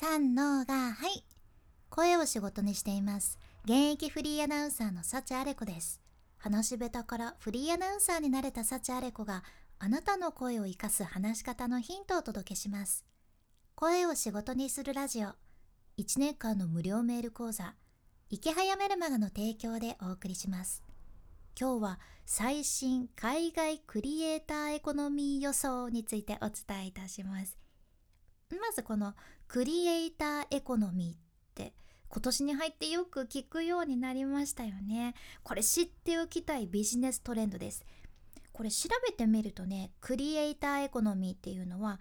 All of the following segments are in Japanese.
三のがはい。声を仕事にしています。現役フリーアナウンサーの幸あれ子です。話し下手からフリーアナウンサーになれた幸あれ子があなたの声を生かす話し方のヒントをお届けします。声を仕事にするラジオ。1年間の無料メール講座。池早メルマガの提供でお送りします。今日は最新海外クリエイターエコノミー予想についてお伝えいたします。まずこのクリエイターエコノミーって今年に入ってよく聞くようになりましたよね。これ知っておきたいビジネストレンドです。これ調べてみるとねクリエイターエコノミーっていうのは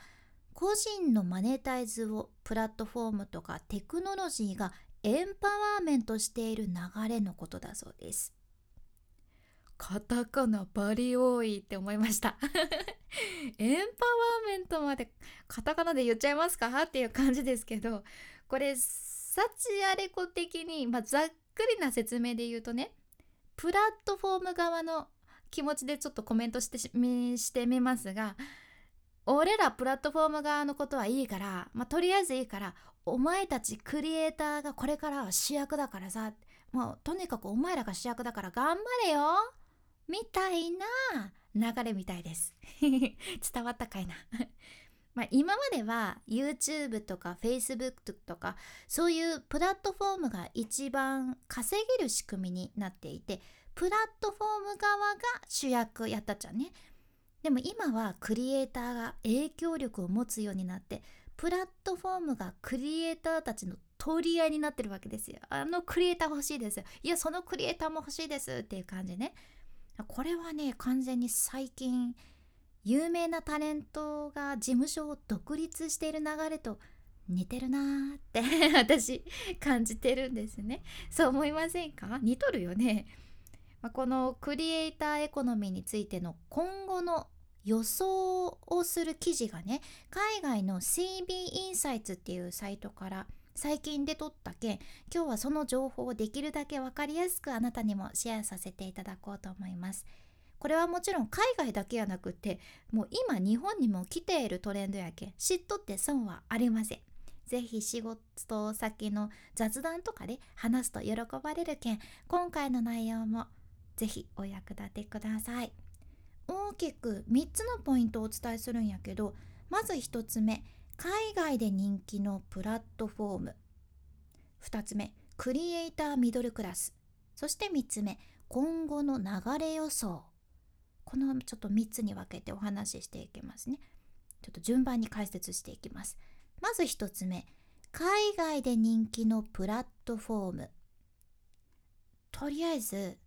個人のマネタイズをプラットフォームとかテクノロジーがエンパワーメントしている流れのことだそうです。カタカナバリ多いって思いました。エンパワーメントまでカタカナで言っちゃいますかっていう感じですけどこれサチアレコ的に、まあ、ざっくりな説明で言うとねプラットフォーム側の気持ちでちょっとコメントしてしてみますが俺らプラットフォーム側のことはいいから、まあ、とりあえずいいからお前たちクリエイターがこれからは主役だからさ。もうとにかくお前らが主役だから頑張れよ。みたいな流れみたいです。伝わったかいな。まあ今までは YouTube とか Facebook とかそういうプラットフォームが一番稼げる仕組みになっていてプラットフォーム側が主役やったっちゃね。でも今はクリエイターが影響力を持つようになってプラットフォームがクリエイターたちの取り合いになってるわけですよ。あのクリエイター欲しいですよ。いやそのクリエイターも欲しいですっていう感じね。これはね完全に最近有名なタレントが事務所を独立している流れと似てるなーって 私感じてるんですね。そう思いませんか？似とるよね、まあ、このクリエイターエコノミーについての今後の予想をする記事がね海外の CB インサイツっていうサイトから最近で撮った件今日はその情報をできるだけ分かりやすくあなたにもシェアさせていただこうと思います。これはもちろん海外だけやなくてもう今日本にも来ているトレンドやけん知っとって損はありません。ぜひ仕事先の雑談とかで話すと喜ばれる件今回の内容もぜひお役立てください。大きく3つのポイントをお伝えするんやけどまず1つ目海外で人気のプラットフォーム。2つ目クリエイターミドルクラス。そして3つ目今後の流れ予想。このちょっと3つに分けてお話ししていきますね。ちょっと順番に解説していきます。まず1つ目海外で人気のプラットフォーム。とりあえず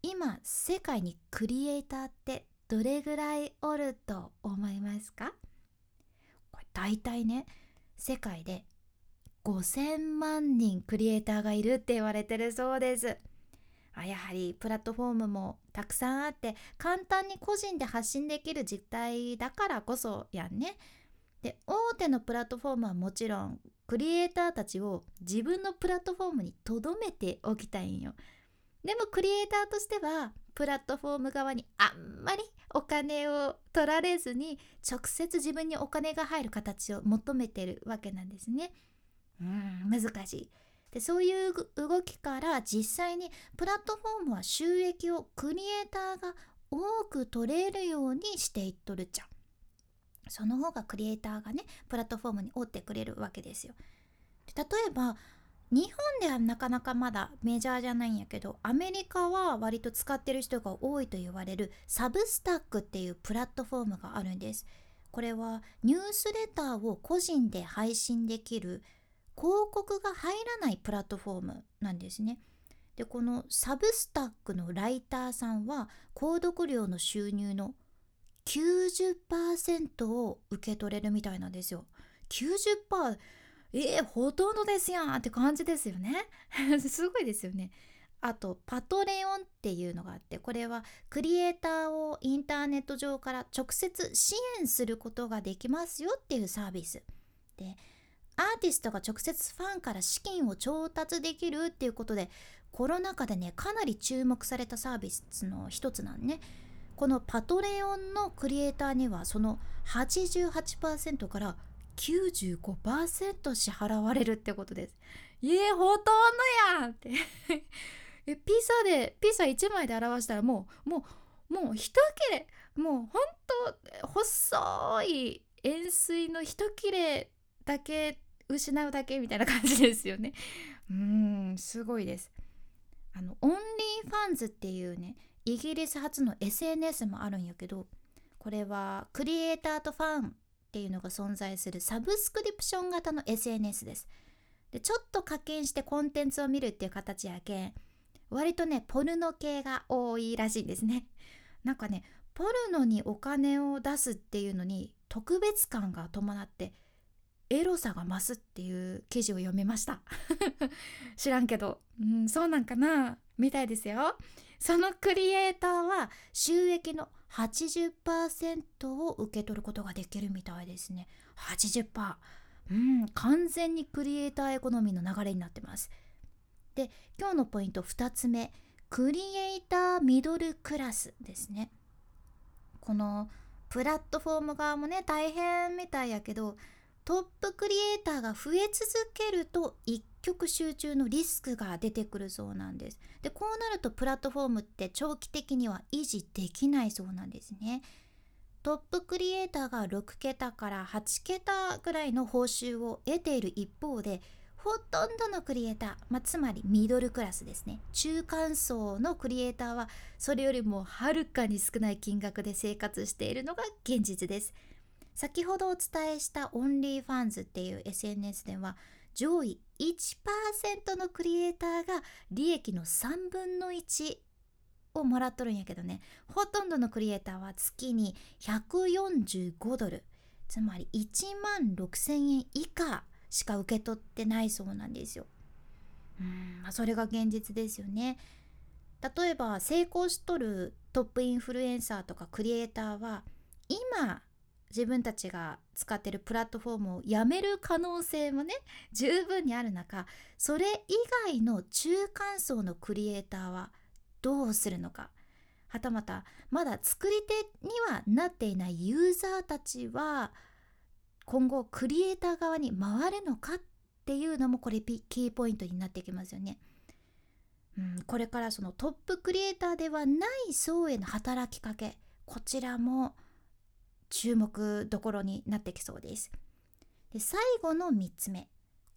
今世界にクリエイターってどれぐらいおると思いますか？大体ね世界で5000万人クリエイターがいるって言われてるそうです。やはりプラットフォームもたくさんあって簡単に個人で発信できる実態だからこそやんね。で大手のプラットフォームはもちろんクリエイターたちを自分のプラットフォームに留めておきたいんよ。でもクリエイターとしてはプラットフォーム側にあんまりお金を取られずに直接自分にお金が入る形を求めてるわけなんですね。うん難しい。でそういう動きから実際にプラットフォームは収益をクリエイターが多く取れるようにしていっとるじゃん。その方がクリエイターがねプラットフォームに追ってくれるわけですよ。例えば日本ではなかなかまだメジャーじゃないんやけどアメリカは割と使ってる人が多いと言われるサブスタックっていうプラットフォームがあるんです。これはニュースレターを個人で配信できる広告が入らないプラットフォームなんですね。でこのサブスタックのライターさんは購読料の収入の90%を受け取れるみたいなんですよ。90%えー、ほとんどですやんって感じですよね。すごいですよね。あとパトレオンっていうのがあってこれはクリエイターをインターネット上から直接支援することができますよっていうサービス。でアーティストが直接ファンから資金を調達できるっていうことでコロナ禍でねかなり注目されたサービスの一つなんね。このパトレオンのクリエイターにはその88%から95%支払われるってことです。いえほとんどやんって えピザでピザ1枚で表したらもうもうもう一切れもうほんと細い円錐の一切れだけ失うだけみたいな感じですよね。うんすごいです。あの OnlyFans っていうねイギリス発の SNS もあるんやけどこれはクリエイターとファンっていうのが存在するサブスクリプション型の SNS です。でちょっと課金してコンテンツを見るっていう形やけん割とねポルノ系が多いらしいんですね。なんかねポルノにお金を出すっていうのに特別感が伴ってエロさが増すっていう記事を読みました 知らんけどうんそうなんかなみたいですよそのクリエイターは収益の80%を受け取ることができるみたいですね。80%うん完全にクリエイターエコノミーの流れになってます。で今日のポイント2つ目。クリエイターミドルクラスですね。このプラットフォーム側もね大変みたいやけどトップクリエイターが増え続けると一極集中のリスクが出てくるそうなんです。でこうなるとプラットフォームって長期的には維持できないそうなんですね。トップクリエイターが6桁から8桁ぐらいの報酬を得ている一方でほとんどのクリエイター、まあ、つまりミドルクラスですね中間層のクリエイターはそれよりもはるかに少ない金額で生活しているのが現実です。先ほどお伝えした OnlyFans っていう SNS では上位1%のクリエイターが利益の3分の1をもらっとるんやけどねほとんどのクリエイターは月に145ドルつまり1万6000円以下しか受け取ってないそうなんですよ。うん、それが現実ですよね。例えば成功しとるトップインフルエンサーとかクリエイターは今自分たちが使ってるプラットフォームをやめる可能性もね十分にある中それ以外の中間層のクリエイターはどうするのかはたまたまだ作り手にはなっていないユーザーたちは今後クリエイター側に回るのかっていうのもこれキーポイントになってきますよね。うん、これからそのトップクリエイターではない層への働きかけこちらも注目どころになってきそうです。で最後の3つ目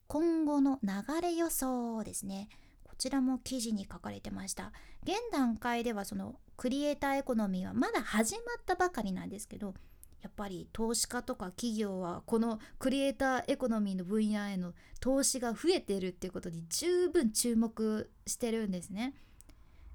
今後の流れ予想ですねこちらも記事に書かれてました現段階ではそのクリエイターエコノミーはまだ始まったばかりなんですけどやっぱり投資家とか企業はこのクリエイターエコノミーの分野への投資が増えているっていうことに十分注目してるんですね。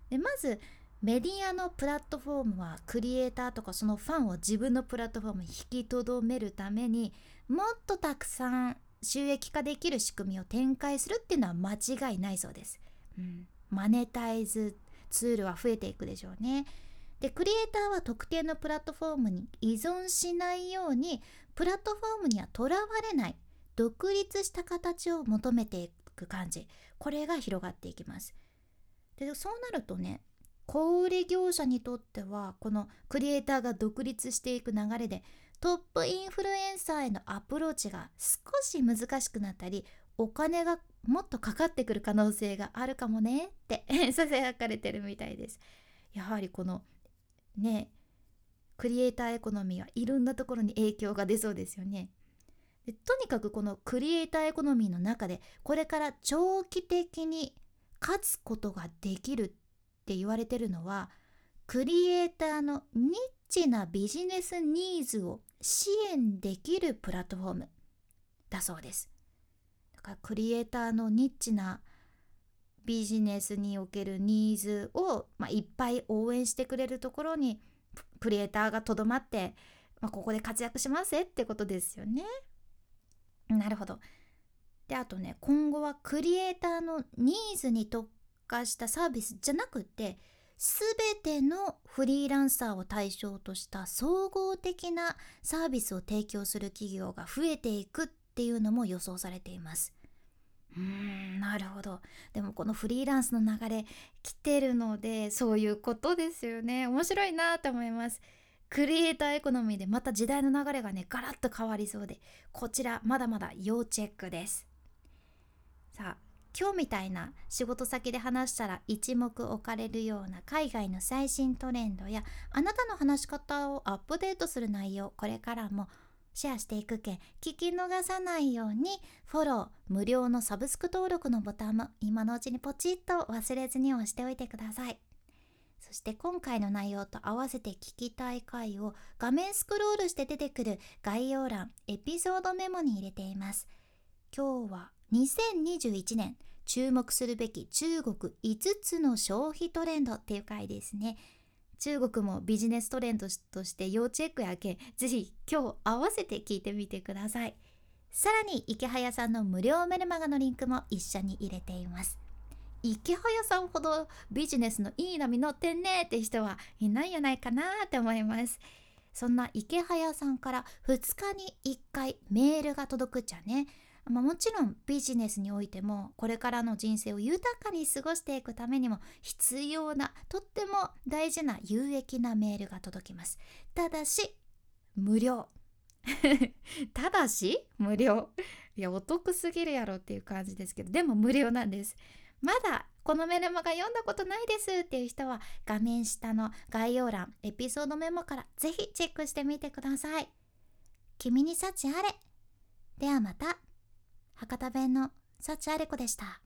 でまずメディアのプラットフォームはクリエイターとかそのファンを自分のプラットフォームに引きとどめるためにもっとたくさん収益化できる仕組みを展開するっていうのは間違いないそうです。うん、マネタイズツールは増えていくでしょうね。でクリエイターは特定のプラットフォームに依存しないようにプラットフォームにはとらわれない独立した形を求めていく感じこれが広がっていきます。でそうなるとね小売業者にとってはこのクリエイターが独立していく流れでトップインフルエンサーへのアプローチが少し難しくなったりお金がもっとかかってくる可能性があるかもねって ささやかれてるみたいです。やはりこのねクリエイターエコノミーはいろんなところに影響が出そうですよね。でとにかくこのクリエイターエコノミーの中でこれから長期的に勝つことができるって言われてるのはクリエイターのニッチなビジネスニーズを支援できるプラットフォームだそうです。だからクリエイターのニッチなビジネスにおけるニーズを、まあ、いっぱい応援してくれるところにクリエイターがとどまって、まあ、ここで活躍しますってことですよね。なるほど。であとね今後はクリエイターのニーズに特化したサービスじゃなくて全てのフリーランサーを対象とした総合的なサービスを提供する企業が増えていくっていうのも予想されています。うーんなるほど。でもこのフリーランスの流れ来てるのでそういうことですよね。面白いなと思います。クリエイターエコノミーでまた時代の流れがねガラッと変わりそうでこちらまだまだ要チェックです。さあ今日みたいな仕事先で話したら一目置かれるような海外の最新トレンドやあなたの話し方をアップデートする内容これからもシェアしていくけん聞き逃さないようにフォロー無料のサブスク登録のボタンも今のうちにポチッと忘れずに押しておいてください。そして今回の内容と合わせて聞きたい回を画面スクロールして出てくる概要欄エピソードメモに入れています。今日は2021年注目するべき中国5つの消費トレンドっていう回ですね。中国もビジネストレンドとして要チェックやけんぜひ今日合わせて聞いてみてください。さらに池早さんの無料メルマガのリンクも一緒に入れています。池早さんほどビジネスのいい波乗ってんねって人はいないんじゃないかなって思います。そんな池早さんから2日に1回メールが届くっちゃね。まあ、もちろんビジネスにおいてもこれからの人生を豊かに過ごしていくためにも必要なとっても大事な有益なメールが届きます。ただし無料。ただし無料。いやお得すぎるやろっていう感じですけどでも無料なんです。まだこのメルマガ読んだことないですっていう人は画面下の概要欄エピソードメモからぜひチェックしてみてください。君に幸あれ。ではまた。博多弁の幸あれ子でした。